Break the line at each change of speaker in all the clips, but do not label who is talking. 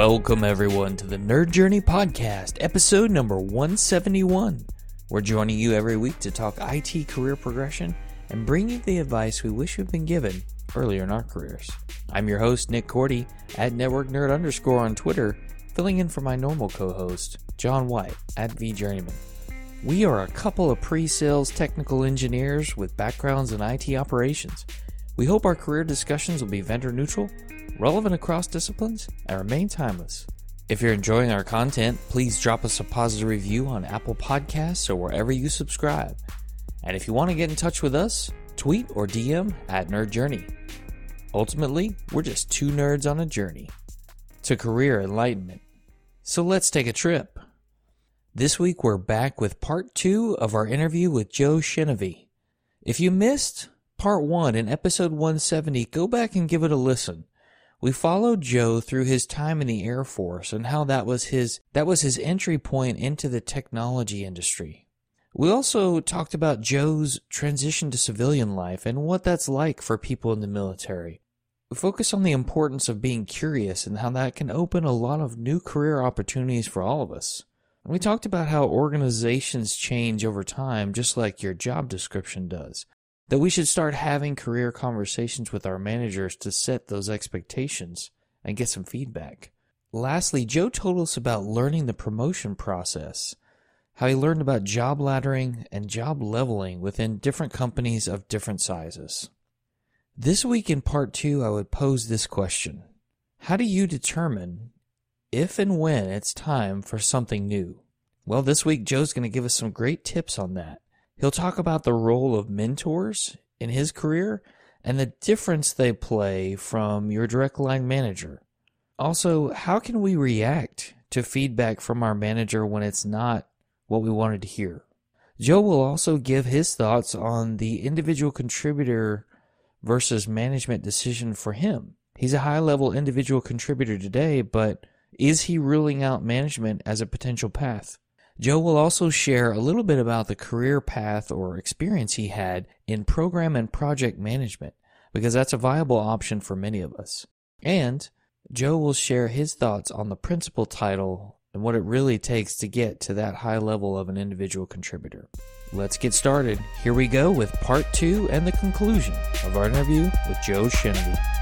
Welcome, everyone, to the Nerd Journey Podcast, episode number 171. We're joining you every week to talk IT career progression and bring you the advice we wish we'd been given earlier in our careers. I'm your host, Nick Korte, at Network Nerd underscore on Twitter, filling in for my normal co host, John White, at VJourneyman. We are a couple of pre sales technical engineers with backgrounds in IT operations. We hope our career discussions will be vendor neutral relevant across disciplines, and remain timeless. If you're enjoying our content, please drop us a positive review on Apple Podcasts or wherever you subscribe. And if you want to get in touch with us, tweet or DM at Nerd Journey. Ultimately, we're just two nerds on a journey to career enlightenment. So let's take a trip. This week, we're back with part two of our interview with Joe Chenevey. If you missed part one in episode 170, go back and give it a listen. We followed Joe through his time in the Air Force and how that was his that was his entry point into the technology industry. We also talked about Joe's transition to civilian life and what that's like for people in the military. We focus on the importance of being curious and how that can open a lot of new career opportunities for all of us. And we talked about how organizations change over time just like your job description does that we should start having career conversations with our managers to set those expectations and get some feedback. Lastly, Joe told us about learning the promotion process, how he learned about job laddering and job leveling within different companies of different sizes. This week in part two, I would pose this question How do you determine if and when it's time for something new? Well, this week, Joe's going to give us some great tips on that. He'll talk about the role of mentors in his career and the difference they play from your direct line manager. Also, how can we react to feedback from our manager when it's not what we wanted to hear? Joe will also give his thoughts on the individual contributor versus management decision for him. He's a high level individual contributor today, but is he ruling out management as a potential path? Joe will also share a little bit about the career path or experience he had in program and project management, because that's a viable option for many of us. And Joe will share his thoughts on the principal title and what it really takes to get to that high level of an individual contributor. Let's get started. Here we go with part two and the conclusion of our interview with Joe Chenevey.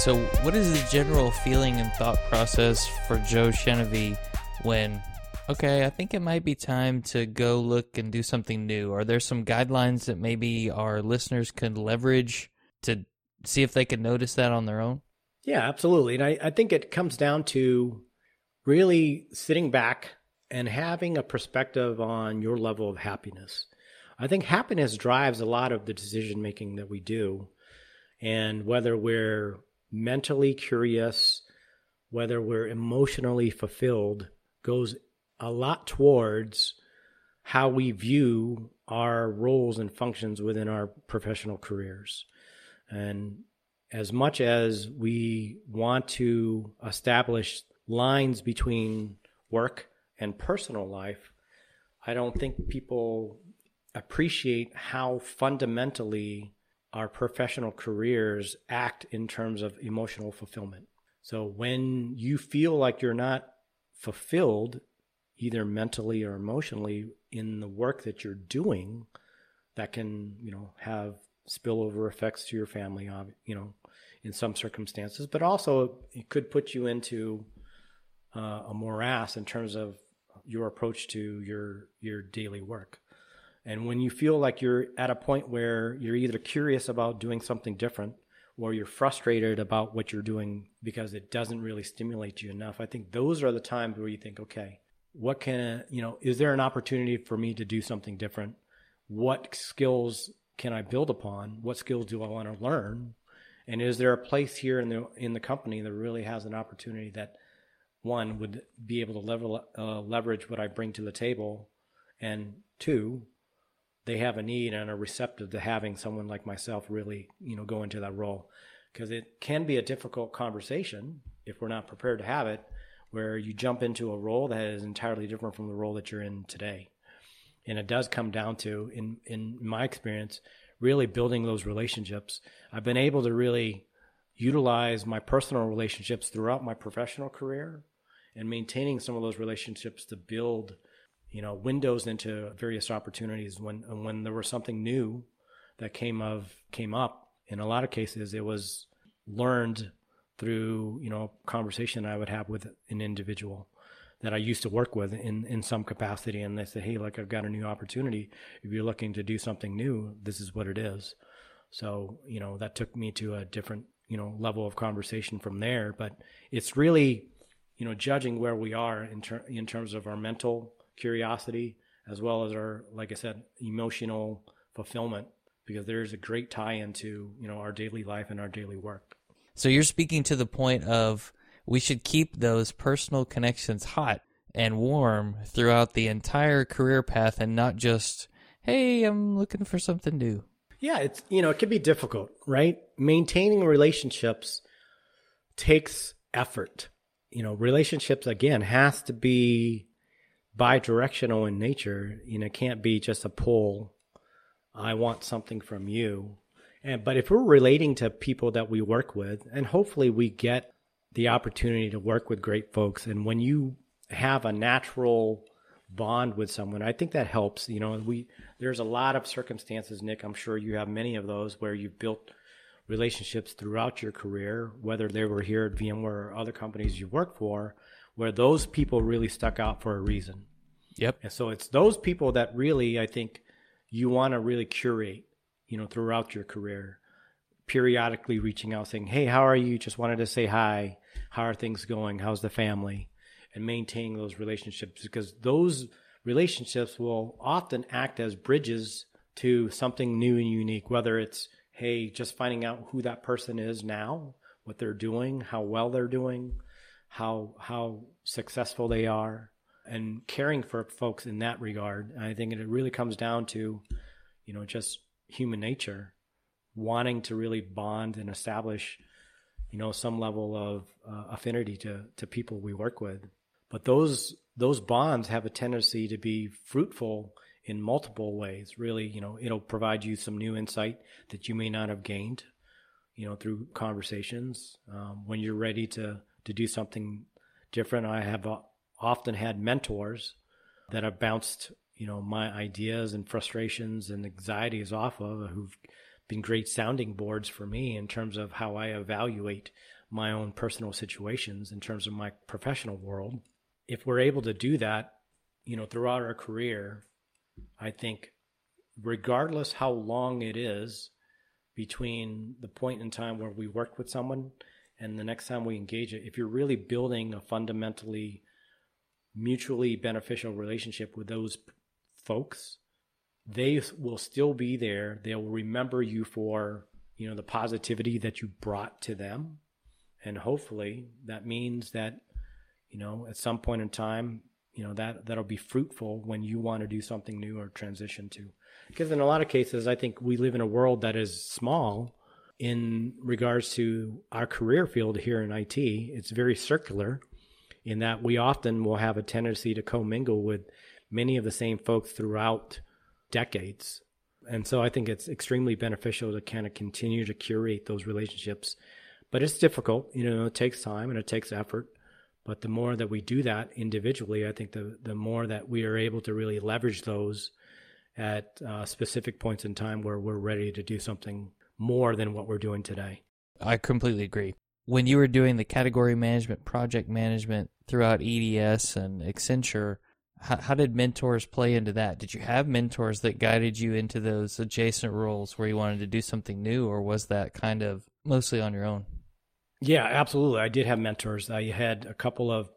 So, what is the general feeling and thought process for Joe Chenevey when, okay, I think it might be time to go look and do something new? Are there some guidelines that maybe our listeners could leverage to see if they can notice that on their own?
Yeah, absolutely. And I, I think it comes down to really sitting back and having a perspective on your level of happiness. I think happiness drives a lot of the decision making that we do. And whether we're mentally curious, whether we're emotionally fulfilled, goes a lot towards how we view our roles and functions within our professional careers. And as much as we want to establish lines between work and personal life, I don't think people appreciate how fundamentally our professional careers act in terms of emotional fulfillment. So when you feel like you're not fulfilled, either mentally or emotionally, in the work that you're doing, that can, you know, have spillover effects to your family, you know, in some circumstances, but also it could put you into uh, a morass in terms of your approach to your your daily work. And when you feel like you're at a point where you're either curious about doing something different or you're frustrated about what you're doing because it doesn't really stimulate you enough, I think those are the times where you think, okay, what can, you know, is there an opportunity for me to do something different? What skills can I build upon? What skills do I want to learn? And is there a place here in the in the company that really has an opportunity that one would be able to level, uh, leverage what I bring to the table, and two, they have a need and are receptive to having someone like myself really, you know, go into that role. Because it can be a difficult conversation if we're not prepared to have it where you jump into a role that is entirely different from the role that you're in today. And it does come down to, in, in my experience, really building those relationships. I've been able to really utilize my personal relationships throughout my professional career and maintaining some of those relationships to build you know windows into various opportunities when when there was something new that came of came up in a lot of cases it was learned through you know conversation I would have with an individual that I used to work with in in some capacity and they said hey like I've got a new opportunity. If you're looking to do something new this is what it is. So you know that took me to a different you know level of conversation from there but it's really you know judging where we are in ter- in terms of our mental curiosity as well as our like I said emotional fulfillment because there's a great tie into you know our daily life and our daily work.
So you're speaking to the point of we should keep those personal connections hot and warm throughout the entire career path and not just hey I'm looking for something new.
Yeah, it's you know it can be difficult, right? Maintaining relationships takes effort. You know, relationships again has to be bi-directional in nature. You know, can't be just a pull I want something from you. And but if we're relating to people that we work with, and hopefully we get the opportunity to work with great folks, and when you have a natural bond with someone, I think that helps. You know, we there's a lot of circumstances, Nick. I'm sure you have many of those where you've built relationships throughout your career, whether they were here at VMware or other companies you work for, where those people really stuck out for a reason.
Yep.
And so it's those people that really I think you want to really curate, you know, throughout your career, periodically reaching out saying, Hey, how are you? Just wanted to say hi. How are things going? How's the family? And maintaining those relationships because those relationships will often act as bridges to something new and unique, whether it's, Hey, just finding out who that person is now, what they're doing, how well they're doing, how, how successful they are, and caring for folks in that regard. And I think it really comes down to, you know, just human nature, wanting to really bond and establish, you know, some level of uh, affinity to to people we work with. But those those bonds have a tendency to be fruitful in multiple ways. Really, you know, it'll provide you some new insight that you may not have gained, you know, through conversations. Um, when you're ready to to do something different, I have uh, often had mentors that I've bounced, you know, my ideas and frustrations and anxieties off of who've been great sounding boards for me in terms of how I evaluate my own personal situations in terms of my professional world. If we're able to do that, you know, throughout our career, I think regardless how long it is between the point in time where we work with someone and the next time we engage it, if you're really building a fundamentally mutually beneficial relationship with those folks, they will still be there. They'll remember you for, you know, the positivity that you brought to them. And hopefully that means that, you know, at some point in time, you know, that that'll be fruitful when you want to do something new or transition to. Because in a lot of cases, I think we live in a world that is small in regards to our career field here in IT. It's very circular in that we often will have a tendency to commingle with many of the same folks throughout decades. And so I think it's extremely beneficial to kind of continue to curate those relationships. But it's difficult, you know, it takes time and it takes effort. But the more that we do that individually, I think the, the more that we are able to really leverage those at uh, specific points in time where we're ready to do something more than what we're doing today.
I completely agree when you were doing the category management, project management throughout EDS and Accenture, how, how, did mentors play into that? Did you have mentors that guided you into those adjacent roles where you wanted to do something new, or was that kind of mostly on your own?
Yeah, absolutely. I did have mentors. I had a couple of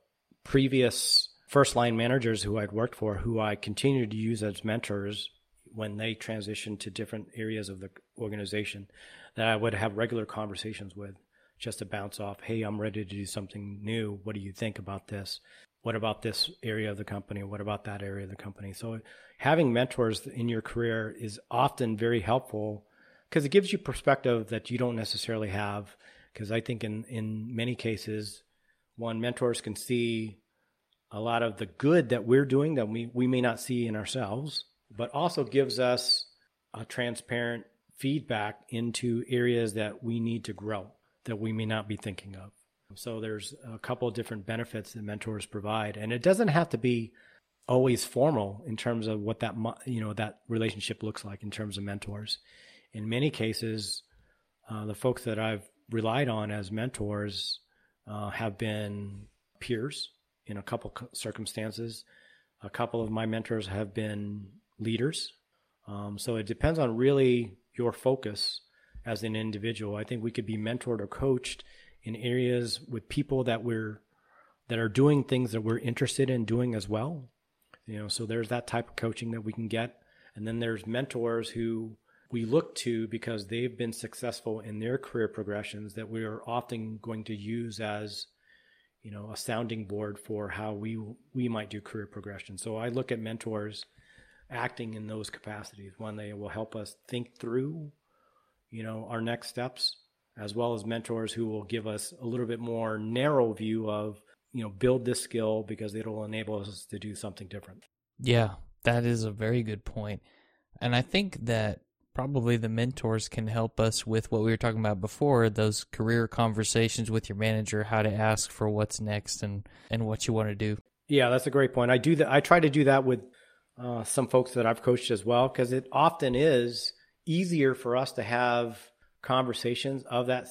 previous first line managers who I'd worked for who I continued to use as mentors when they transitioned to different areas of the organization that I would have regular conversations with just to bounce off, hey, I'm ready to do something new. What do you think about this? What about this area of the company? What about that area of the company? So having mentors in your career is often very helpful because it gives you perspective that you don't necessarily have. Because I think in, in many cases, one, mentors can see a lot of the good that we're doing that we, we may not see in ourselves, but also gives us a transparent feedback into areas that we need to grow that we may not be thinking of. So there's a couple of different benefits that mentors provide, and it doesn't have to be always formal in terms of what that you know that relationship looks like in terms of mentors. In many cases, uh, the folks that I've relied on as mentors uh, have been peers in a couple circumstances. A couple of my mentors have been leaders. Um, so it depends on really your focus as an individual. I think we could be mentored or coached in areas with people that we're that are doing things that we're interested in doing as well. You know, so there's that type of coaching that we can get. And then there's mentors who we look to because they've been successful in their career progressions that we are often going to use as you know a sounding board for how we we might do career progression so i look at mentors acting in those capacities one they will help us think through you know our next steps as well as mentors who will give us a little bit more narrow view of you know build this skill because it'll enable us to do something different.
Yeah that is a very good point. And i think that probably the mentors can help us with what we were talking about before those career conversations with your manager how to ask for what's next and and what you want to do.
Yeah that's a great point. I do that i try to do that with uh, some folks that i've coached as well because it often is easier for us to have conversations of that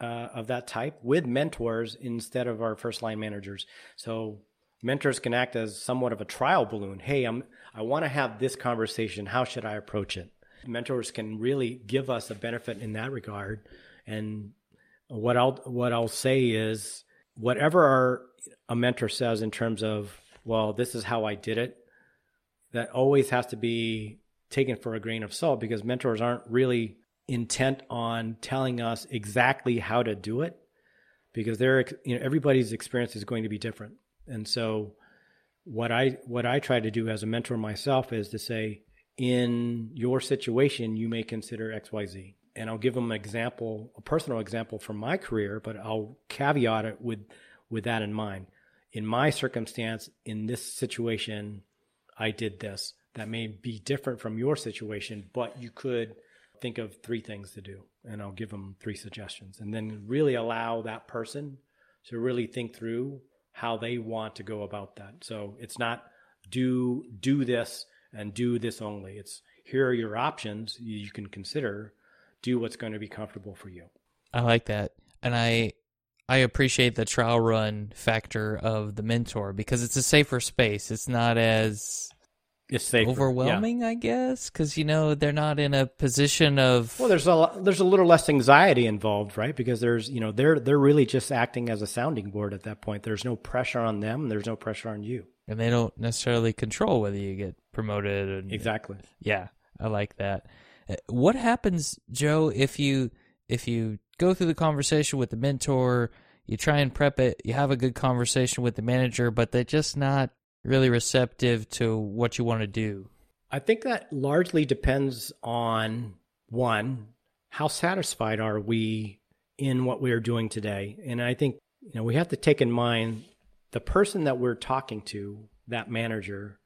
uh, of that type with mentors instead of our first line managers. So mentors can act as somewhat of a trial balloon. Hey i'm i want to have this conversation. How should i approach it? Mentors can really give us a benefit in that regard. And what I'll what I'll say is whatever our a mentor says in terms of well this is how I did it that always has to be taken for a grain of salt because mentors aren't really intent on telling us exactly how to do it because they're you know everybody's experience is going to be different and so what I what I try to do as a mentor myself is to say in your situation, you may consider XYZ. And I'll give them an example, a personal example from my career, but I'll caveat it with, with that in mind. In my circumstance, in this situation, I did this. That may be different from your situation, but you could think of three things to do. And I'll give them three suggestions. And then really allow that person to really think through how they want to go about that. So it's not do do this and do this only. It's here are your options you can consider. Do what's going to be comfortable for you.
I like that. And I I appreciate the trial run factor of the mentor because it's a safer space. It's not as
it's safer.
overwhelming, yeah. I guess, because you know they're not in a position of.
Well, there's a there's a little less anxiety involved, right? Because there's you know they're they're really just acting as a sounding board at that point. There's no pressure on them. There's no pressure on you
and they don't necessarily control whether you get promoted. And,
exactly.
Yeah, I like that. Uh, what happens, Joe, if you if you go through the conversation with the mentor, you try and prep it, you have a good conversation with the manager, but they're just not really receptive to what you want to do?
I think that largely depends on one, how satisfied are we in what we are doing today? And I think you know we have to take in mind the person that we're talking to, that manager,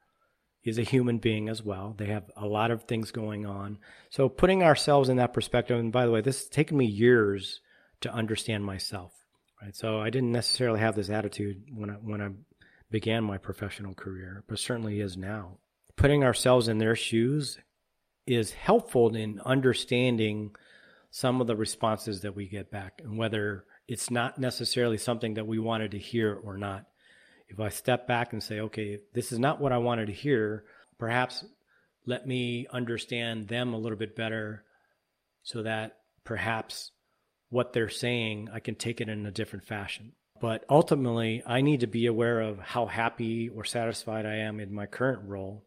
is a human being as well. They have a lot of things going on. So putting ourselves in that perspective, and by the way, this has taken me years to understand myself. Right. So I didn't necessarily have this attitude when I when I began my professional career, but certainly is now. Putting ourselves in their shoes is helpful in understanding some of the responses that we get back and whether it's not necessarily something that we wanted to hear or not if I step back and say, okay, this is not what I wanted to hear, perhaps let me understand them a little bit better so that perhaps what they're saying, I can take it in a different fashion. But ultimately, I need to be aware of how happy or satisfied I am in my current role.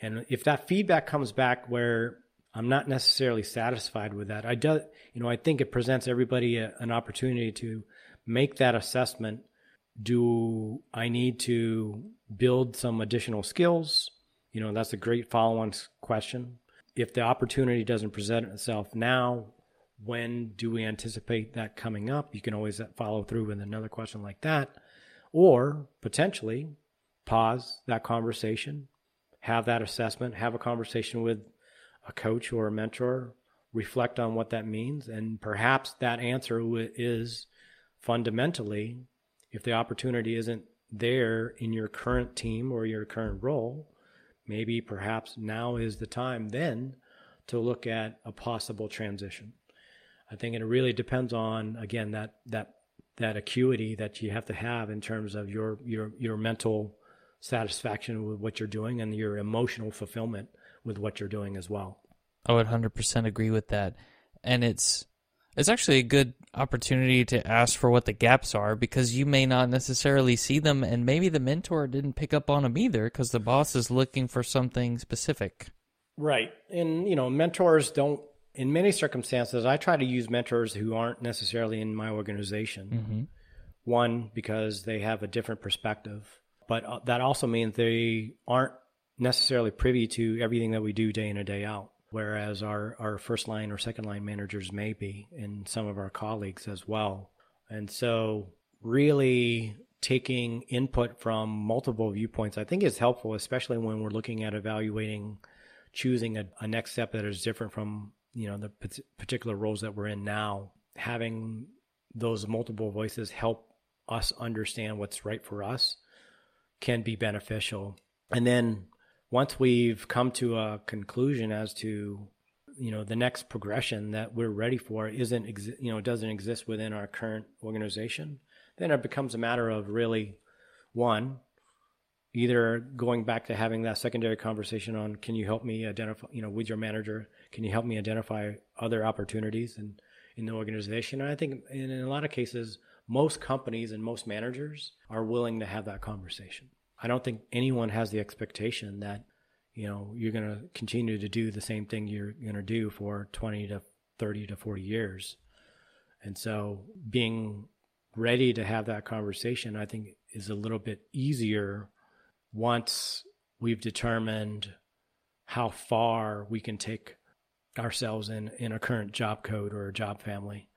And if that feedback comes back where I'm not necessarily satisfied with that, I do, you know, I think it presents everybody a, an opportunity to make that assessment do I need to build some additional skills? You know, that's a great follow on question. If the opportunity doesn't present itself now, when do we anticipate that coming up? You can always uh, follow through with another question like that. Or potentially pause that conversation, have that assessment, have a conversation with a coach or a mentor, reflect on what that means. And perhaps that answer is fundamentally if the opportunity isn't there in your current team or your current role, maybe perhaps now is the time then to look at a possible transition. I think it really depends on again that that that acuity that you have to have in terms of your your your mental satisfaction with what you're doing and your emotional fulfillment with what you're doing as well.
I would 100% agree with that. And it's it's actually a good opportunity to ask for what the gaps are because you may not necessarily see them and maybe the mentor didn't pick up on them either because the boss is looking for something specific.
Right. And you know, mentors don't in many circumstances, I try to use mentors who aren't necessarily in my organization. Mm-hmm. One, because they have a different perspective, but uh, that also means they aren't necessarily privy to everything that we do day in and day out. Whereas our, our first line or second line managers may be, and some of our colleagues as well. And so, really taking input from multiple viewpoints, I think is helpful, especially when we're looking at evaluating choosing a, a next step that is different from you know the particular roles that we're in now having those multiple voices help us understand what's right for us can be beneficial and then once we've come to a conclusion as to you know the next progression that we're ready for isn't you know doesn't exist within our current organization then it becomes a matter of really one either going back to having that secondary conversation on can you help me identify you know with your manager can you help me identify other opportunities in, in the organization? And i think in, in a lot of cases most companies and most managers are willing to have that conversation i don't think anyone has the expectation that you know you're going to continue to do the same thing you're going to do for 20 to 30 to 40 years and so being ready to have that conversation i think is a little bit easier once we've determined how far we can take ourselves in, in a current job code or a job family.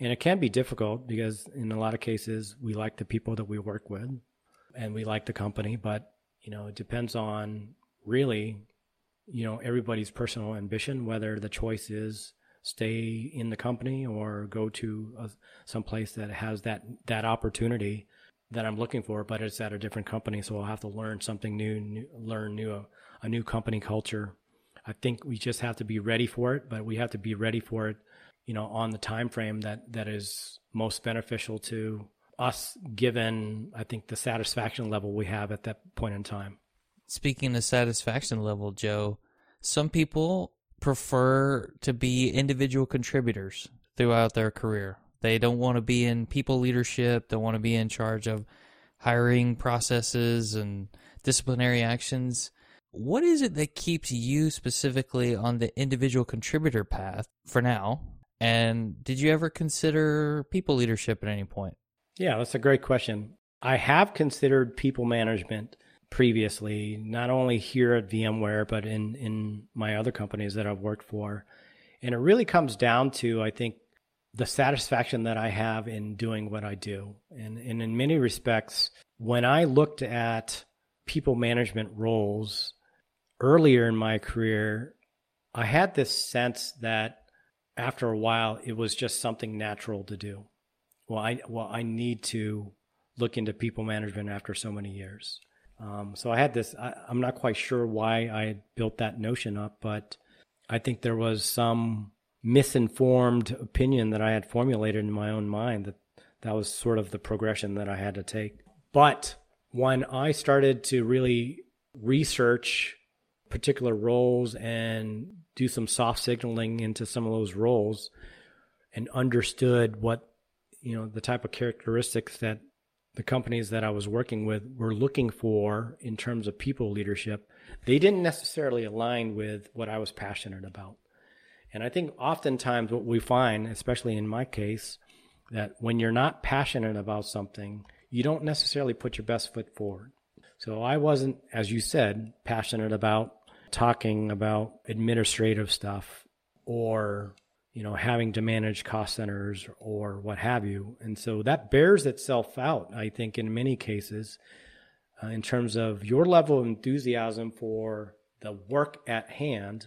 And it can be difficult because in a lot of cases we like the people that we work with and we like the company, but you know, it depends on really, you know, everybody's personal ambition, whether the choice is stay in the company or go to some place that has that, that opportunity that I'm looking for, but it's at a different company. So I'll have to learn something new, new learn new, a, a new company culture. I think we just have to be ready for it, but we have to be ready for it, you know, on the time frame that, that is most beneficial to us, given I think the satisfaction level we have at that point in time.
Speaking of satisfaction level, Joe, some people prefer to be individual contributors throughout their career. They don't want to be in people leadership, don't want to be in charge of hiring processes and disciplinary actions. What is it that keeps you specifically on the individual contributor path for now? And did you ever consider people leadership at any point?
Yeah, that's a great question. I have considered people management previously, not only here at VMware, but in, in my other companies that I've worked for. And it really comes down to, I think, the satisfaction that I have in doing what I do. And, and in many respects, when I looked at people management roles earlier in my career, I had this sense that after a while it was just something natural to do. Well, I well I need to look into people management after so many years. Um, so I had this. I, I'm not quite sure why I built that notion up, but I think there was some misinformed opinion that I had formulated in my own mind that that was sort of the progression that I had to take. But when I started to really research particular roles and do some soft signaling into some of those roles and understood what you know the type of characteristics that the companies that I was working with were looking for in terms of people leadership, they didn't necessarily align with what I was passionate about. And I think oftentimes what we find, especially in my case, that when you're not passionate about something, you don't necessarily put your best foot forward. So I wasn't, as you said, passionate about talking about administrative stuff or you know, having to manage cost centers or what have you. And so that bears itself out, I think, in many cases, uh, in terms of your level of enthusiasm for the work at hand,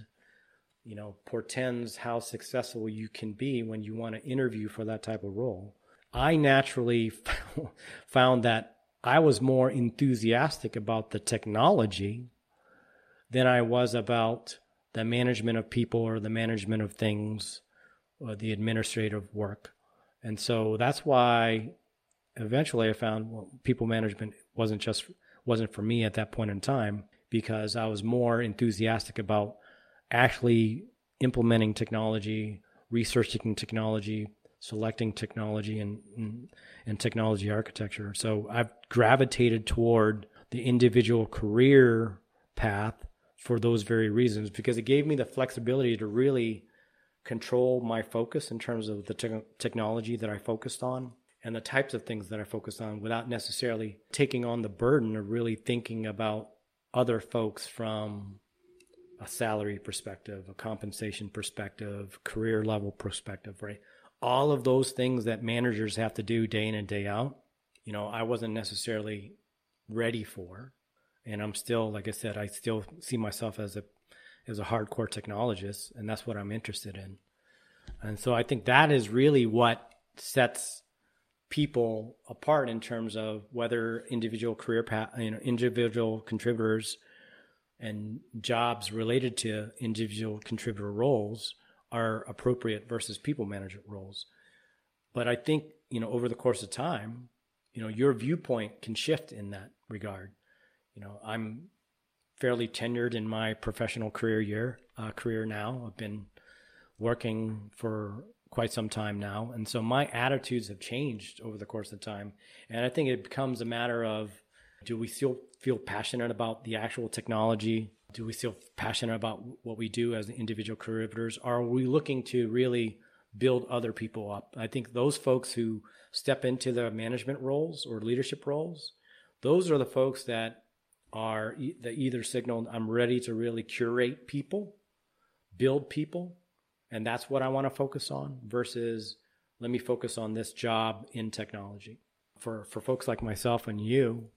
you know, portends how successful you can be when you want to interview for that type of role. I naturally found that I was more enthusiastic about the technology than I was about the management of people or the management of things or the administrative work. And so that's why eventually I found well, people management wasn't just wasn't for me at that point in time because I was more enthusiastic about actually implementing technology, researching technology, selecting technology and, and, and technology architecture. So I've gravitated toward the individual career path for those very reasons because it gave me the flexibility to really control my focus in terms of the te- technology that I focused on and the types of things that I focused on without necessarily taking on the burden of really thinking about other folks from a salary perspective, a compensation perspective, career level perspective, right? All of those things that managers have to do day in and day out, you know, I wasn't necessarily ready for. And I'm still, like I said, I still see myself as a as a hardcore technologist, and that's what I'm interested in. And so I think that is really what sets people apart in terms of whether individual career path, you know, individual contributors and jobs related to individual contributor roles are appropriate versus people management roles. But I think, you know, over the course of time, you know, your viewpoint can shift in that regard. You know, I'm fairly tenured in my professional career year uh, career now. I've been working for quite some time now, and so my attitudes have changed over the course of time. And I think it becomes a matter of do we still feel passionate about the actual technology? Do we feel passionate about what we do as individual contributors? Are we looking to really build other people up? I think those folks who step into the management roles or leadership roles, those are the folks that are that either signal I'm ready to really curate people, build people, and that's what I want to focus on versus let me focus on this job in technology. For for folks like myself and you,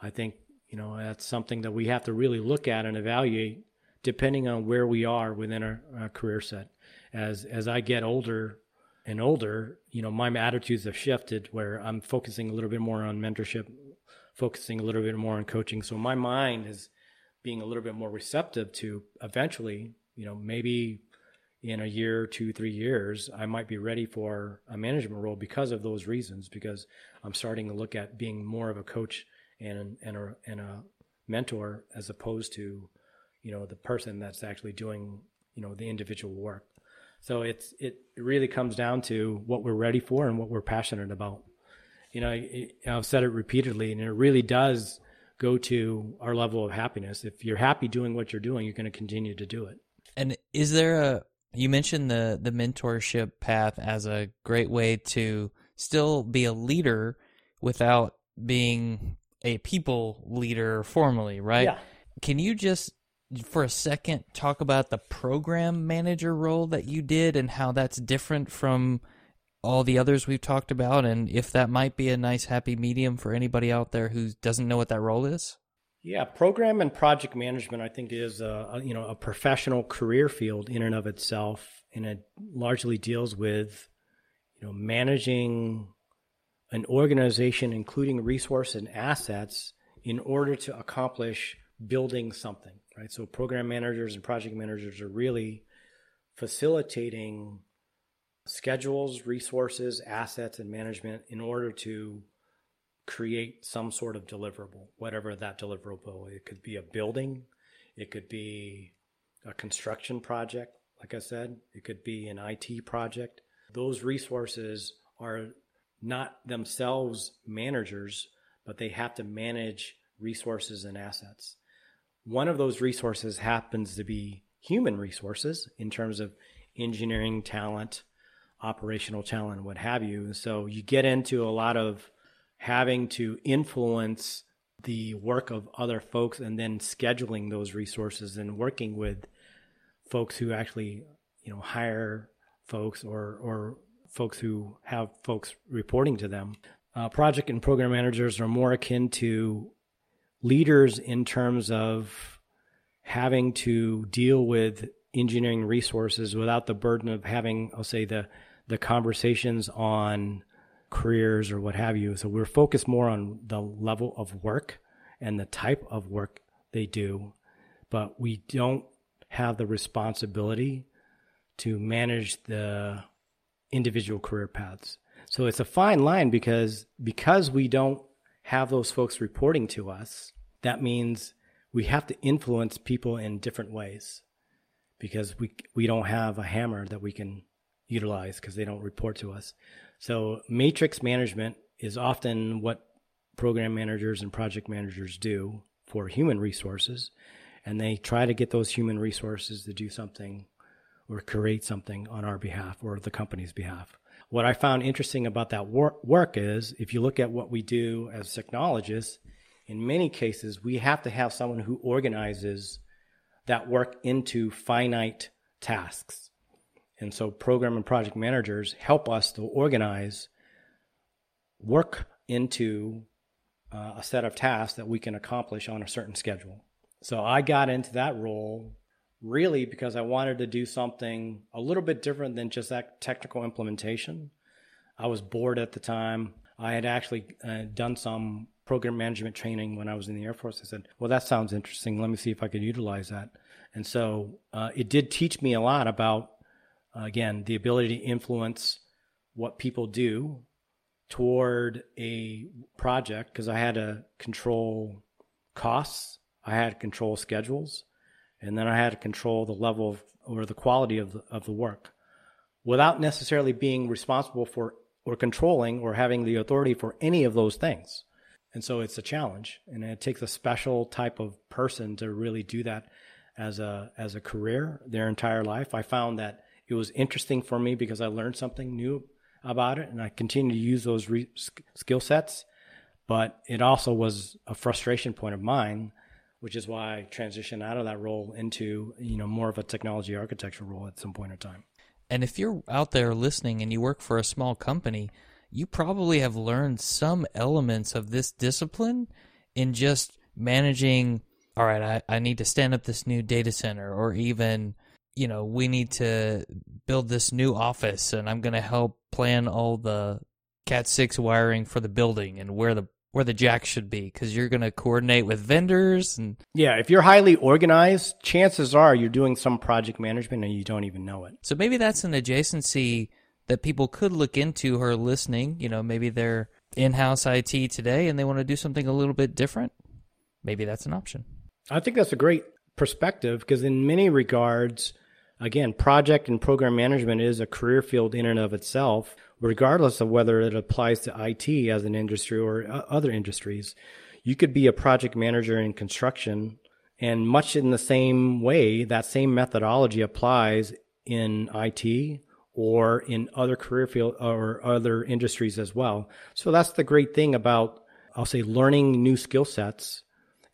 I think you know that's something that we have to really look at and evaluate depending on where we are within our, our career set. As as I get older and older, you know, my attitudes have shifted where I'm focusing a little bit more on mentorship, focusing a little bit more on coaching. So my mind is being a little bit more receptive to eventually, you know, maybe in a year, two, three years, I might be ready for a management role because of those reasons. Because I'm starting to look at being more of a coach and and a, and a mentor as opposed to, you know, the person that's actually doing, you know, the individual work. So it's it really comes down to what we're ready for and what we're passionate about you know, I've said it repeatedly, and it really does go to our level of happiness. If you're happy doing what you're doing, you're going to continue to do it.
And is there a you mentioned the the mentorship path as a great way to still be a leader without being a people leader formally, right?
Yeah.
Can you just for a second talk about the program manager role that you did and how that's different from all the others we've talked about and if that might be a nice happy medium for anybody out there who doesn't know what that role is?
Yeah, program and project management I think is a, a you know a professional career field in and of itself and it largely deals with you know managing an organization including resource and assets in order to accomplish building something, right? So program managers and project managers are really facilitating schedules, resources, assets, and management in order to create some sort of deliverable, whatever that deliverable. It could be a building, it could be a construction project, like I said, it could be an IT project. Those resources are not themselves managers, but they have to manage resources and assets. One of those resources happens to be human resources in terms of engineering talent, operational talent, what have you. So you get into a lot of having to influence the work of other folks and then scheduling those resources and working with folks who actually, you know, hire folks or or folks who have folks reporting to them. Uh, project and program managers are more akin to leaders in terms of having to deal with engineering resources without the burden of having, I'll say, the the conversations on careers or what have you. So we're focused more on the level of work and the type of work they do, but we don't have the responsibility to manage the individual career paths. So it's a fine line because because we don't have those folks reporting to us, that means we have to influence people in different ways because we we don't have a hammer that we can utilize because they don't report to us. So matrix management is often what program managers and project managers do for human resources and they try to get those human resources to do something or create something on our behalf or the company's behalf. What I found interesting about that wor- work is if you look at what we do as technologists, in many cases, we have to have someone who organizes that work into finite tasks. And so, program and project managers help us to organize work into uh, a set of tasks that we can accomplish on a certain schedule. So, I got into that role really because I wanted to do something a little bit different than just that technical implementation. I was bored at the time. I had actually uh, done some program management training when I was in the Air Force. I said, well, that sounds interesting. Let me see if I could utilize that. And so uh, it did teach me a lot about, Uh, again, the ability to influence what people do toward a project because I had to control costs, I had to control schedules, and then I had to control the level of, or the quality of the, of the work without necessarily being responsible for or controlling or having the authority for any of those things. And so it's a challenge and it takes a special type of person to really do that as a as a career their entire life. I found that it was interesting for me because I learned something new about it and I continue to use those re- skill sets, but it also was a frustration point of mine which is why I transitioned out of that role into you know more of a technology architecture role at some point in time.
And if you're out there listening and you work for a small company, you probably have learned some elements of this discipline in just managing. All right, I, I need to stand up this new data center, or even you know we need to build this new office, and I'm going to help plan all the Cat six wiring for the building and where the where the jack should be because you're going to coordinate with vendors and
yeah if you're highly organized chances are you're doing some project management and you don't even know it.
So maybe that's an adjacency that people could look into who are listening you know maybe they're in-house it today and they want to do something a little bit different. Maybe that's an option.
I think that's a great perspective because in many regards again project and program management is a career field in and of itself regardless of whether it applies to IT as an industry or uh, other industries. You could be a project manager in construction, and much in the same way, that same methodology applies in IT or in other career field or other industries as well. So that's the great thing about, I'll say, learning new skill sets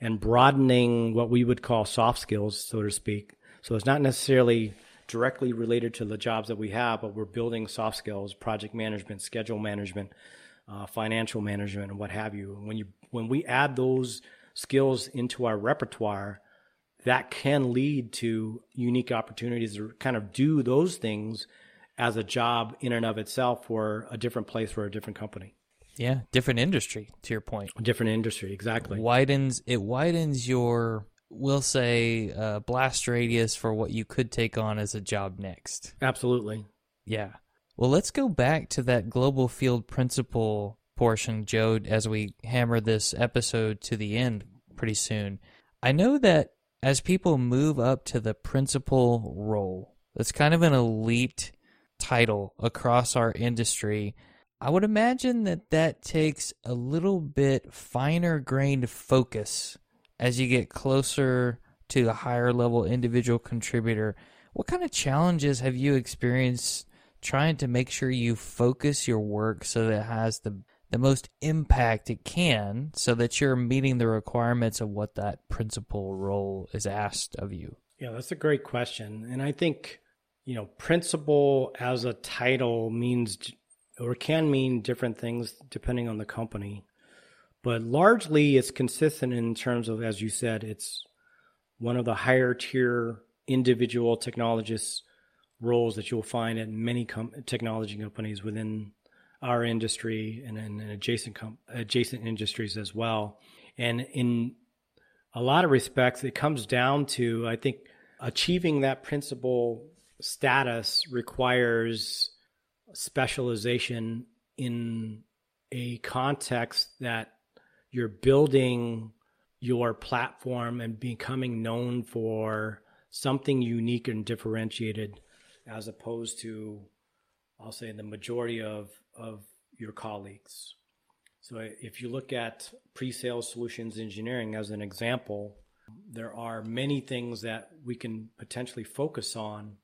and broadening what we would call soft skills, so to speak. So it's not necessarily directly related to the jobs that we have, but we're building soft skills, project management, schedule management, uh, financial management, and what have you. When you when we add those skills into our repertoire, that can lead to unique opportunities to kind of do those things as a job in and of itself for a different place for a different company.
Yeah, different industry. To your point,
different industry exactly
widens it widens your we'll say uh, blast radius for what you could take on as a job next.
Absolutely.
Yeah. Well, let's go back to that global field principal portion, Joe, as we hammer this episode to the end pretty soon. I know that as people move up to the principal role, that's kind of an elite title across our industry. I would imagine that that takes a little bit finer grained focus as you get closer to the higher level individual contributor, what kind of challenges have you experienced trying to make sure you focus your work so that it has the the most impact it can so that you're meeting the requirements of what that principal role is asked of you?
Yeah, that's a great question. And I think, you know, principal as a title means or can mean different things depending on the company. But largely it's consistent in terms of, as you said, it's one of the higher tier individual technologists roles that you'll find at many com- technology companies within our industry and in adjacent com- adjacent industries as well. And in a lot of respects, it comes down to I think achieving that principal status requires specialization in a context that you're building your platform and becoming known for something unique and differentiated as opposed to I'll say the majority of of your colleagues. So if you look at pre-sales solutions engineering as an example, there are many things that we can potentially focus on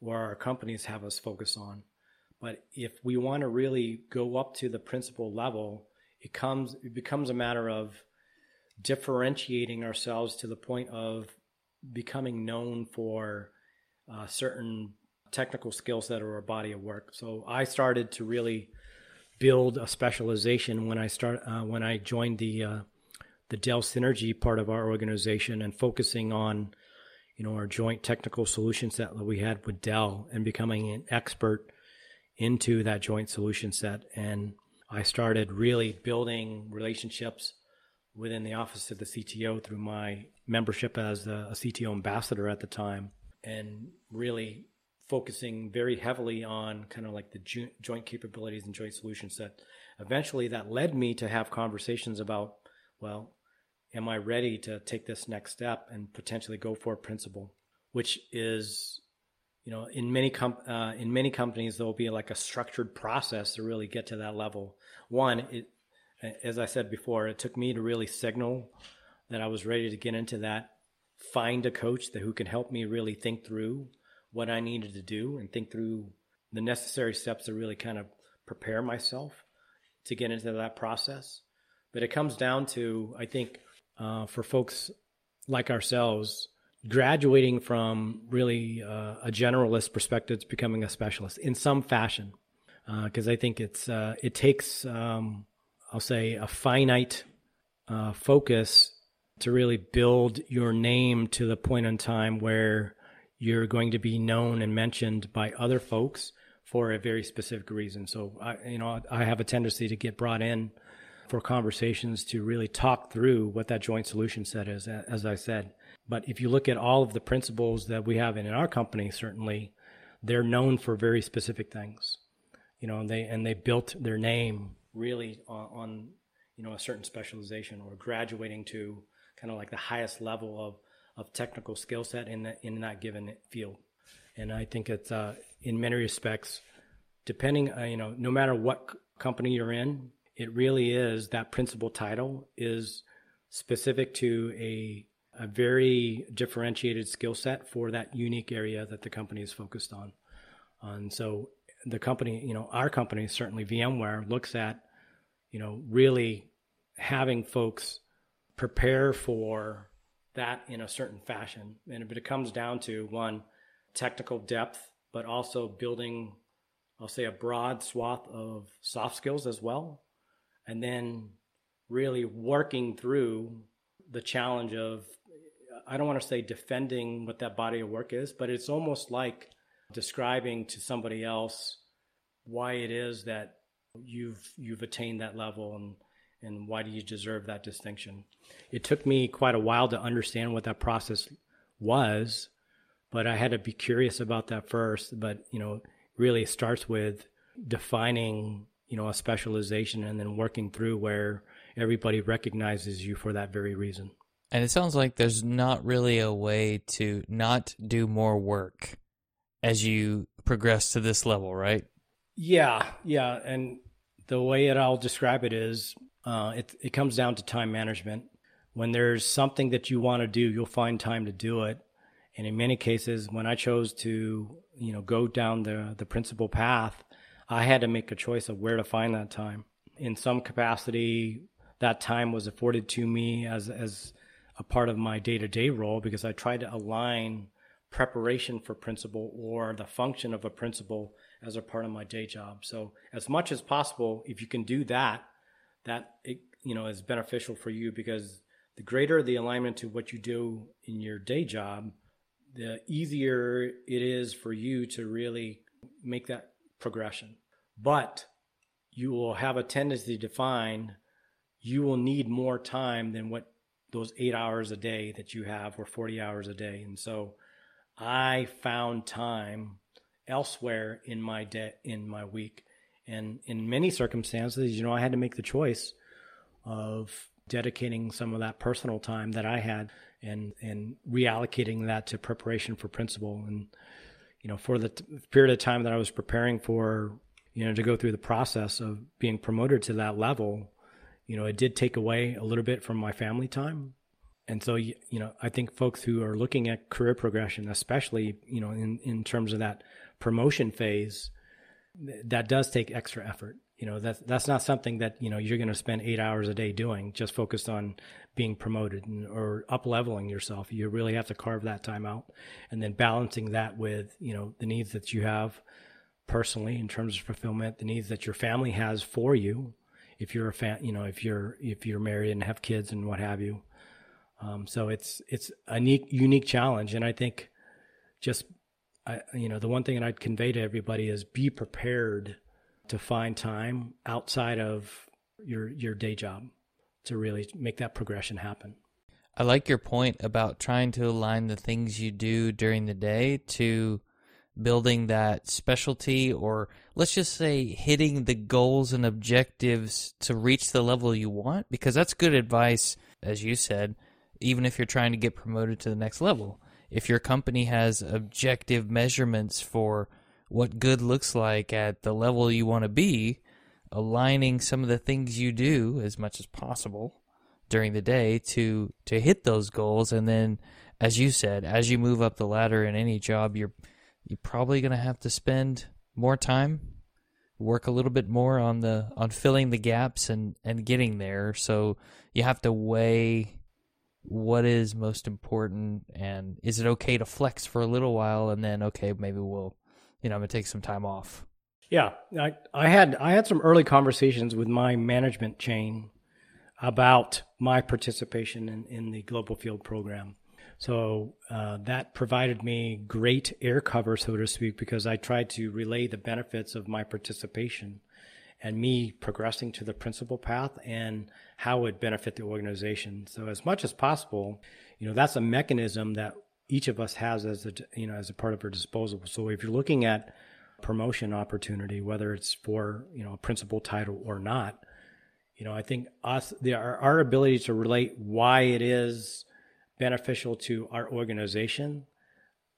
or our companies have us focus on. But if we want to really go up to the principal level, it comes it becomes a matter of differentiating ourselves to the point of becoming known for uh, certain technical skill set or a body of work. So I started to really build a specialization when I start uh, when I joined the uh, the Dell Synergy part of our organization and focusing on you know our joint technical solution set that we had with Dell and becoming an expert into that joint solution set and I started really building relationships within the office of the CTO through my membership as a, a CTO ambassador at the time and really focusing very heavily on kind of like the jo- joint capabilities and joint solutions that Eventually, that led me to have conversations about, well, am I ready to take this next step and potentially go for a principal, which is, you know, in many com- uh, in many companies there will be like a structured process to really get to that level. One, it, as I said before, it took me to really signal that I was ready to get into that. Find a coach that who can help me really think through what I needed to do and think through the necessary steps to really kind of prepare myself to get into that process. But it comes down to, I think, uh, for folks like ourselves, graduating from really uh, a generalist perspective to becoming a specialist in some fashion. Because uh, I think it's uh, it takes, um, I'll say, a finite uh, focus to really build your name to the point in time where you're going to be known and mentioned by other folks for a very specific reason. So I, you know, I have a tendency to get brought in for conversations to really talk through what that joint solution set is, as I said. But if you look at all of the principals that we have in our company, certainly they're known for very specific things, you know, and they, and they built their name really on, on you know, a certain specialization or graduating to kind of like the highest level of of technical skill set in that in that given field. And I think it's uh, in many respects, depending uh, you know, no matter what c- company you're in, it really is that principal title is specific to a a very differentiated skill set for that unique area that the company is focused on. And so the company, you know, our company, certainly VMware, looks at, you know, really having folks prepare for that in a certain fashion. And it comes down to one technical depth, but also building, I'll say, a broad swath of soft skills as well, and then really working through the challenge of I don't want to say defending what that body of work is, but it's almost like describing to somebody else why it is that you've you've attained that level and and why do you deserve that distinction? It took me quite a while to understand what that process was, but I had to be curious about that first. But, you know, really starts with defining, you know, a specialization and then working through where everybody recognizes you for that very reason.
And it sounds like there's not really a way to not do more work as you progress to this level, right?
Yeah, yeah. And the way that I'll describe it is uh, it, it comes down to time management. When there's something that you want to do, you'll find time to do it. And in many cases, when I chose to, you know, go down the, the principal path, I had to make a choice of where to find that time. In some capacity, that time was afforded to me as, as a part of my day to day role because I try to align preparation for principal or the function of a principal as a part of my day job. So as much as possible, if you can do that, that it, you know is beneficial for you because the greater the alignment to what you do in your day job, the easier it is for you to really make that progression. But you will have a tendency to find you will need more time than what those eight hours a day that you have or 40 hours a day. And so I found time elsewhere in my day, in my week. And in many circumstances, you know, I had to make the choice of dedicating some of that personal time that I had and and reallocating that to preparation for principal and you know for the t- period of time that I was preparing for you know to go through the process of being promoted to that level you know it did take away a little bit from my family time. And so you know I think folks who are looking at career progression especially you know in in terms of that promotion phase that does take extra effort. You know that's that's not something that you know you're going to spend eight hours a day doing just focused on being promoted or up leveling yourself. You really have to carve that time out and then balancing that with you know the needs that you have personally in terms of fulfillment the needs that your family has for you if you're a fan you know if you're if you're married and have kids and what have you um, so it's it's a unique unique challenge and i think just I, you know the one thing that i'd convey to everybody is be prepared to find time outside of your your day job to really make that progression happen.
I like your point about trying to align the things you do during the day to building that specialty or let's just say hitting the goals and objectives to reach the level you want because that's good advice as you said even if you're trying to get promoted to the next level. If your company has objective measurements for what good looks like at the level you want to be, aligning some of the things you do as much as possible during the day to to hit those goals. And then as you said as you move up the ladder in any job you're you're probably going to have to spend more time work a little bit more on the on filling the gaps and and getting there so you have to weigh what is most important and is it okay to flex for a little while and then okay maybe we'll you know, I'm gonna take some time off.
Yeah, I, I had I had some early conversations with my management chain about my participation in, in the global field program. So uh, that provided me great air cover, so to speak, because I tried to relay the benefits of my participation and me progressing to the principal path and how it would benefit the organization. So as much as possible, you know, that's a mechanism that each of us has as a you know as a part of our disposal. So if you're looking at promotion opportunity, whether it's for you know a principal title or not, you know I think us the, our, our ability to relate why it is beneficial to our organization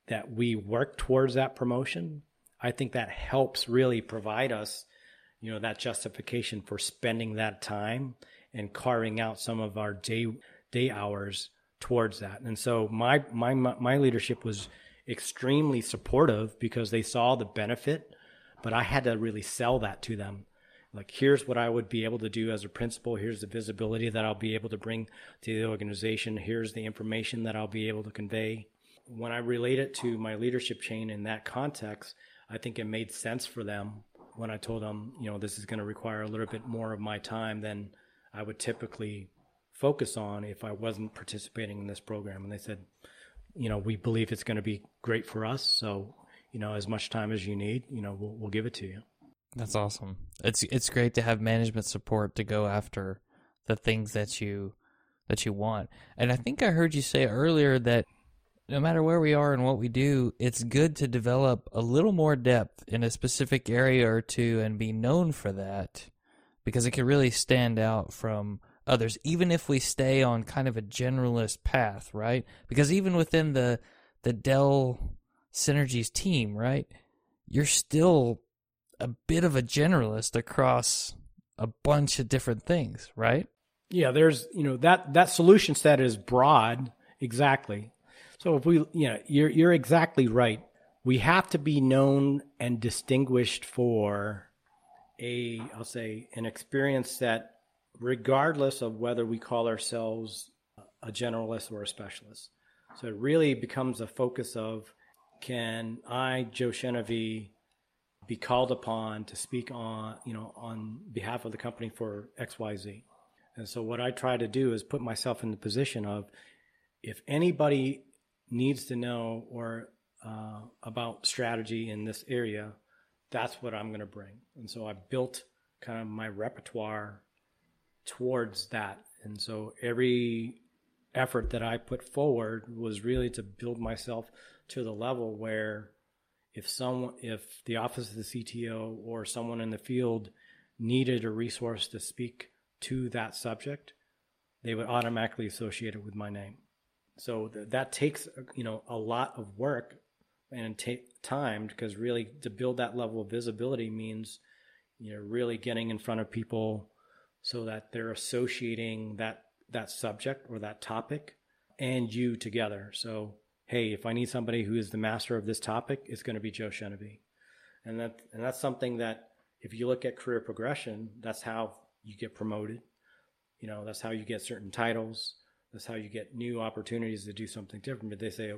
that we work towards that promotion. I think that helps really provide us, you know, that justification for spending that time and carving out some of our day day hours towards that. And so my my my leadership was extremely supportive because they saw the benefit, but I had to really sell that to them. Like here's what I would be able to do as a principal, here's the visibility that I'll be able to bring to the organization, here's the information that I'll be able to convey. When I relate it to my leadership chain in that context, I think it made sense for them when I told them, you know, this is going to require a little bit more of my time than I would typically focus on if I wasn't participating in this program. And they said, you know, we believe it's going to be great for us. So, you know, as much time as you need, you know, we'll, we'll give it to you.
That's awesome. It's it's great to have management support to go after the things that you that you want. And I think I heard you say earlier that no matter where we are and what we do, it's good to develop a little more depth in a specific area or two and be known for that because it can really stand out from others, even if we stay on kind of a generalist path, right? Because even within the the Dell Synergies team, right, you're still a bit of a generalist across a bunch of different things, right?
Yeah, there's you know that that solution set is broad, exactly. So if we, you know, you're you're exactly right. We have to be known and distinguished for a, I'll say, an experience that regardless of whether we call ourselves a generalist or a specialist. So it really becomes a focus of can I, Joe Chenevey, be called upon to speak on, you know, on behalf of the company for XYZ? And so what I try to do is put myself in the position of if anybody needs to know or uh, about strategy in this area, that's what I'm going to bring. And so I built kind of my repertoire towards that. And so every effort that I put forward was really to build myself to the level where if someone if the office of the CTO or someone in the field needed a resource to speak to that subject, they would automatically associate it with my name. So th- that takes you know a lot of work and take time because really to build that level of visibility means you know really getting in front of people so that they're associating that that subject or that topic and you together. So hey, if I need somebody who is the master of this topic, it's going to be Joe Chenevey. And that and that's something that if you look at career progression, that's how you get promoted. You know, that's how you get certain titles. That's how you get new opportunities to do something different. But they say,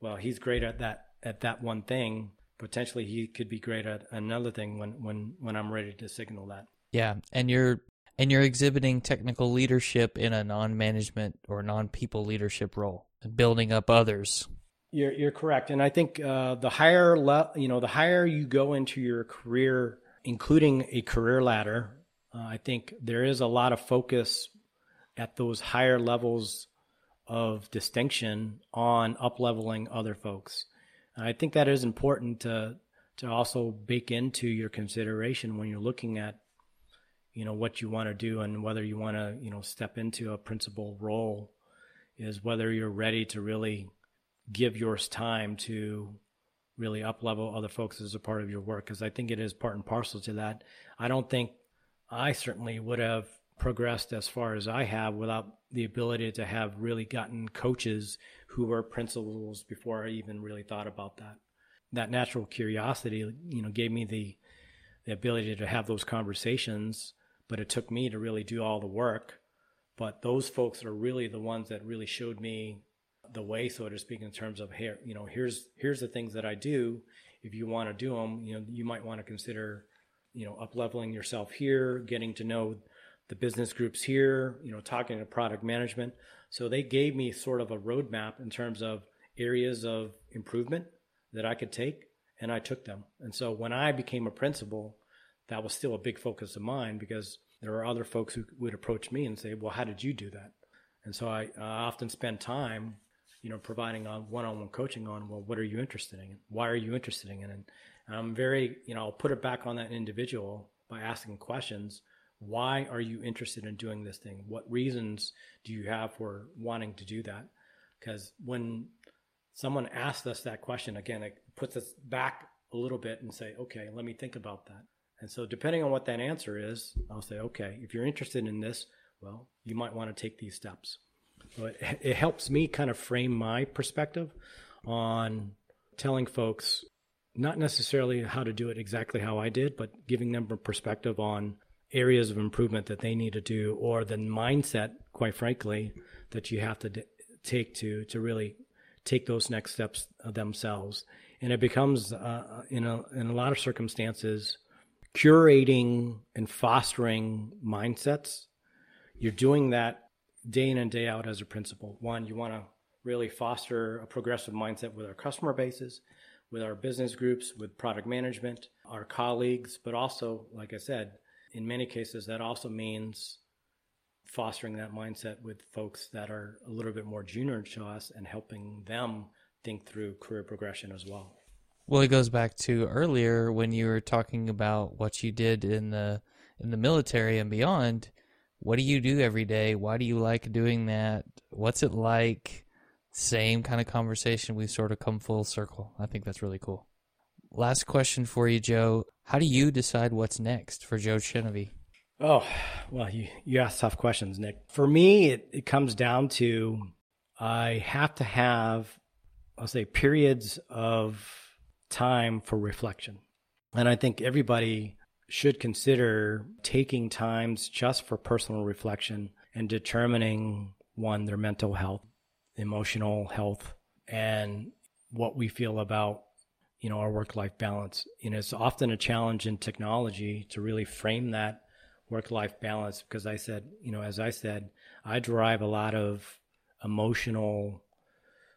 well, he's great at that at that one thing. Potentially, he could be great at another thing when when when I'm ready to signal that.
Yeah, and you're and you're exhibiting technical leadership in a non-management or non-people leadership role and building up others.
You're you're correct, and I think uh, the higher le- you know the higher you go into your career, including a career ladder, uh, I think there is a lot of focus at those higher levels of distinction on upleveling other folks. And I think that is important to to also bake into your consideration when you're looking at you know what you want to do and whether you want to you know step into a principal role is whether you're ready to really give yours time to really up level other folks as a part of your work because I think it is part and parcel to that. I don't think I certainly would have progressed as far as I have without the ability to have really gotten coaches who were principals before I even really thought about that. That natural curiosity, you know, gave me the the ability to have those conversations, but it took me to really do all the work. But those folks are really the ones that really showed me the way, so to speak, in terms of here, you know, here's here's the things that I do. If you want to do them, you know, you might want to consider, you know, up leveling yourself here, getting to know the business groups here, you know, talking to product management. So they gave me sort of a roadmap in terms of areas of improvement that I could take, and I took them. And so when I became a principal, that was still a big focus of mine because there are other folks who would approach me and say, "Well, how did you do that?" And so I, I often spend time, you know, providing a one-on-one coaching on, well, what are you interested in? Why are you interested in it? And I'm very, you know, I'll put it back on that individual by asking questions why are you interested in doing this thing? What reasons do you have for wanting to do that? Because when someone asks us that question, again, it puts us back a little bit and say, okay, let me think about that. And so, depending on what that answer is, I'll say, okay, if you're interested in this, well, you might want to take these steps. So it, it helps me kind of frame my perspective on telling folks not necessarily how to do it exactly how I did, but giving them a perspective on areas of improvement that they need to do or the mindset quite frankly that you have to d- take to to really take those next steps themselves and it becomes uh, in a in a lot of circumstances curating and fostering mindsets you're doing that day in and day out as a principal one you want to really foster a progressive mindset with our customer bases with our business groups with product management our colleagues but also like i said in many cases, that also means fostering that mindset with folks that are a little bit more junior to us and helping them think through career progression as well.
Well, it goes back to earlier when you were talking about what you did in the in the military and beyond. What do you do every day? Why do you like doing that? What's it like? Same kind of conversation. We sort of come full circle. I think that's really cool. Last question for you, Joe. How do you decide what's next for Joe Chenevey?
Oh, well, you, you ask tough questions, Nick. For me, it, it comes down to I have to have, I'll say, periods of time for reflection. And I think everybody should consider taking times just for personal reflection and determining one, their mental health, emotional health, and what we feel about you know our work life balance. You know, it's often a challenge in technology to really frame that work life balance because I said, you know, as I said, I derive a lot of emotional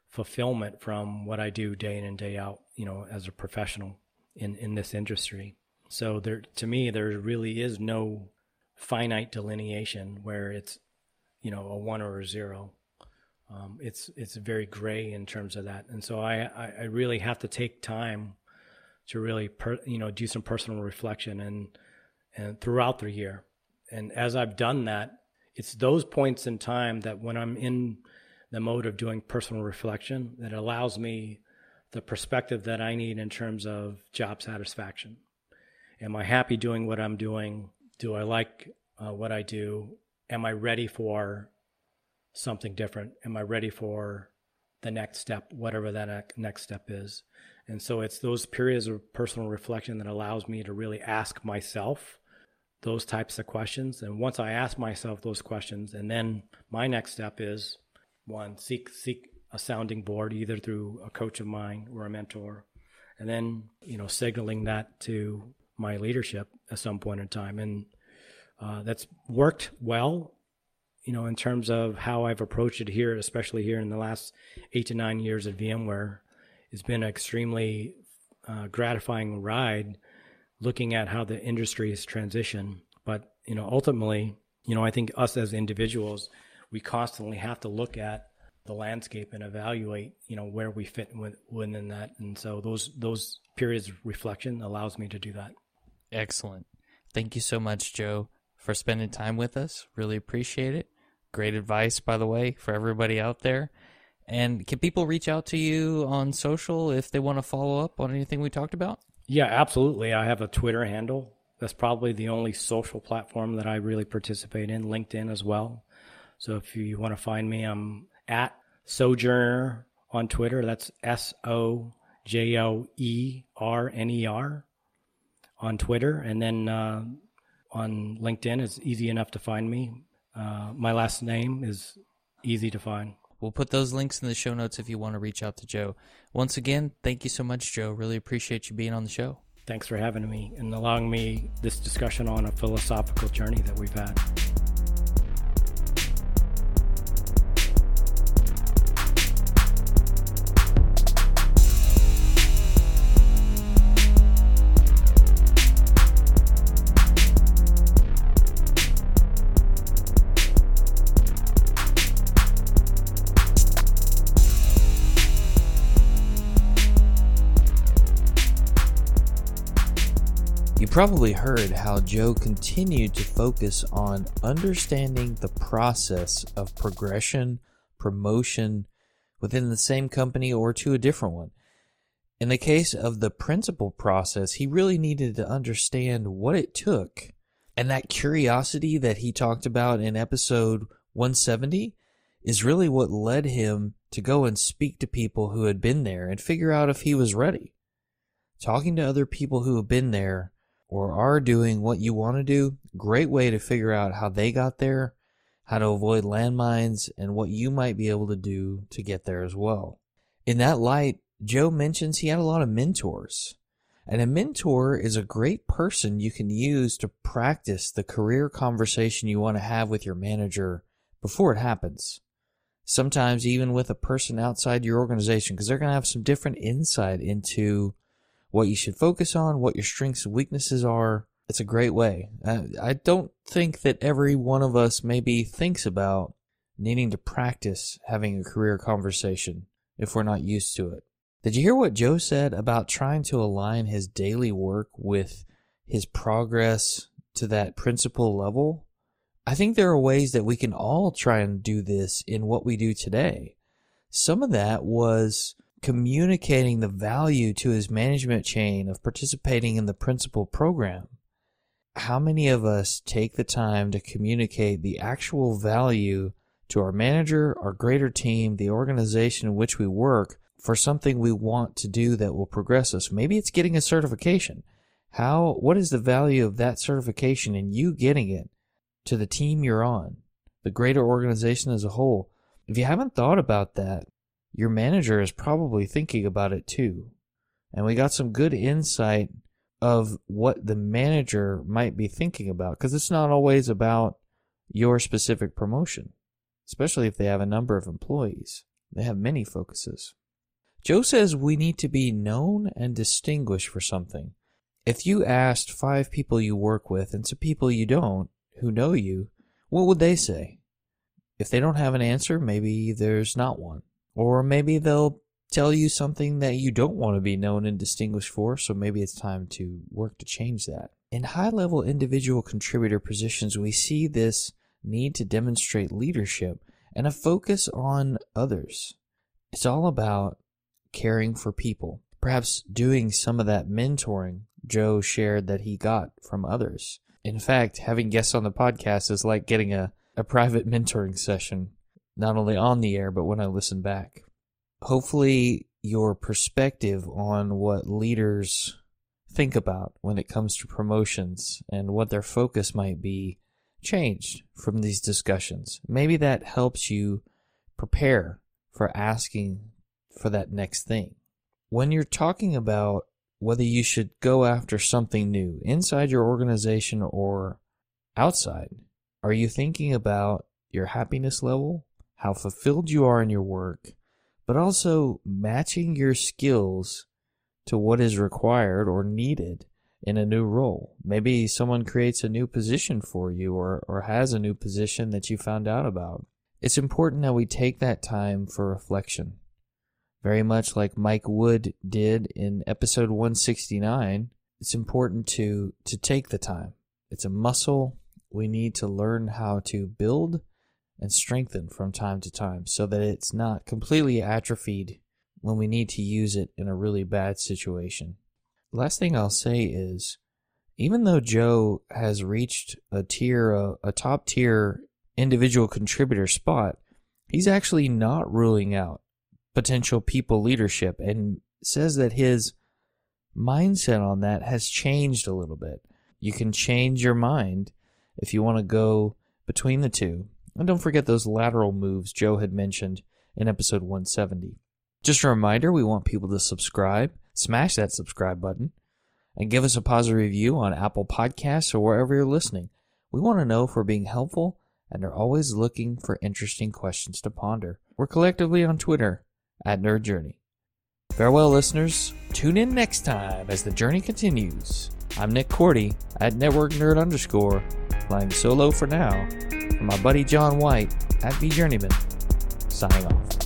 fulfillment from what I do day in and day out, you know, as a professional in, in this industry. So there, to me, there really is no finite delineation where it's, you know, a one or a zero. Um, it's it's very gray in terms of that, and so I, I, really have to take time to really per, you know do some personal reflection and and throughout the year, and as I've done that, it's those points in time that when I'm in the mode of doing personal reflection that allows me the perspective that I need in terms of job satisfaction. Am I happy doing what I'm doing? Do I like uh, what I do? Am I ready for something different? Am I ready for the next step, whatever that next step is? And so it's those periods of personal reflection that allows me to really ask myself those types of questions. And once I ask myself those questions, and then my next step is one seek seek a sounding board either through a coach of mine or a mentor. And then you know signaling that to my leadership at some point in time. And uh, that's worked well you know in terms of how i've approached it here especially here in the last eight to nine years at vmware. It's been an extremely uh, gratifying ride looking at how the industry has transitioned. But you know ultimately you know i think us as individuals we constantly have to look at the landscape and evaluate, you know, where we fit within that. And so those those periods of reflection allows me to do that.
Excellent. Thank you so much, Joe, for spending time with us. Really appreciate it. Great advice, by the way, for everybody out there. And can people reach out to you on social if they want to follow up on anything we talked about?
Yeah, absolutely. I have a Twitter handle. That's probably the only social platform that I really participate in, LinkedIn as well. So if you want to find me, I'm at SoJoerner on Twitter. That's S O J O E R N E R on Twitter. And then uh, on LinkedIn, it's easy enough to find me. Uh, my last name is easy to find.
We'll put those links in the show notes if you want to reach out to Joe. Once again, thank you so much, Joe. Really appreciate you being on the show.
Thanks for having me and allowing me this discussion on a philosophical journey that we've had.
Probably heard how Joe continued to focus on understanding the process of progression, promotion within the same company or to a different one. In the case of the principal process, he really needed to understand what it took. And that curiosity that he talked about in episode 170 is really what led him to go and speak to people who had been there and figure out if he was ready. Talking to other people who have been there or are doing what you want to do, great way to figure out how they got there, how to avoid landmines, and what you might be able to do to get there as well. In that light, Joe mentions he had a lot of mentors. And a mentor is a great person you can use to practice the career conversation you want to have with your manager before it happens. Sometimes even with a person outside your organization, because they're going to have some different insight into what you should focus on, what your strengths and weaknesses are. It's a great way. I, I don't think that every one of us maybe thinks about needing to practice having a career conversation if we're not used to it. Did you hear what Joe said about trying to align his daily work with his progress to that principal level? I think there are ways that we can all try and do this in what we do today. Some of that was communicating the value to his management chain of participating in the principal program. How many of us take the time to communicate the actual value to our manager, our greater team, the organization in which we work for something we want to do that will progress us? Maybe it's getting a certification. How, what is the value of that certification and you getting it to the team you're on, the greater organization as a whole? If you haven't thought about that, your manager is probably thinking about it too. And we got some good insight of what the manager might be thinking about because it's not always about your specific promotion, especially if they have a number of employees. They have many focuses. Joe says we need to be known and distinguished for something. If you asked five people you work with and some people you don't who know you, what would they say? If they don't have an answer, maybe there's not one. Or maybe they'll tell you something that you don't want to be known and distinguished for, so maybe it's time to work to change that. In high level individual contributor positions, we see this need to demonstrate leadership and a focus on others. It's all about caring for people, perhaps doing some of that mentoring Joe shared that he got from others. In fact, having guests on the podcast is like getting a, a private mentoring session, not only on the air, but when I listen back. Hopefully, your perspective on what leaders think about when it comes to promotions and what their focus might be changed from these discussions. Maybe that helps you prepare for asking for that next thing. When you're talking about whether you should go after something new inside your organization or outside, are you thinking about your happiness level, how fulfilled you are in your work, but also matching your skills to what is required or needed in a new role. Maybe someone creates a new position for you or, or has a new position that you found out about. It's important that we take that time for reflection. Very much like Mike Wood did in episode 169, it's important to, to take the time. It's a muscle we need to learn how to build and strengthen from time to time so that it's not completely atrophied when we need to use it in a really bad situation. Last thing I'll say is even though Joe has reached a tier, a, a top tier individual contributor spot, he's actually not ruling out potential people leadership and says that his mindset on that has changed a little bit. You can change your mind if you want to go between the two. And don't forget those lateral moves Joe had mentioned in episode 170. Just a reminder we want people to subscribe smash that subscribe button, and give us a positive review on Apple Podcasts or wherever you're listening. We want to know if we're being helpful and are always looking for interesting questions to ponder. We're collectively on Twitter at Nerd Journey. Farewell, listeners. Tune in next time as the journey continues. I'm Nick Korte at Network Nerd underscore, flying solo for now. My buddy John White at V Journeyman, signing off.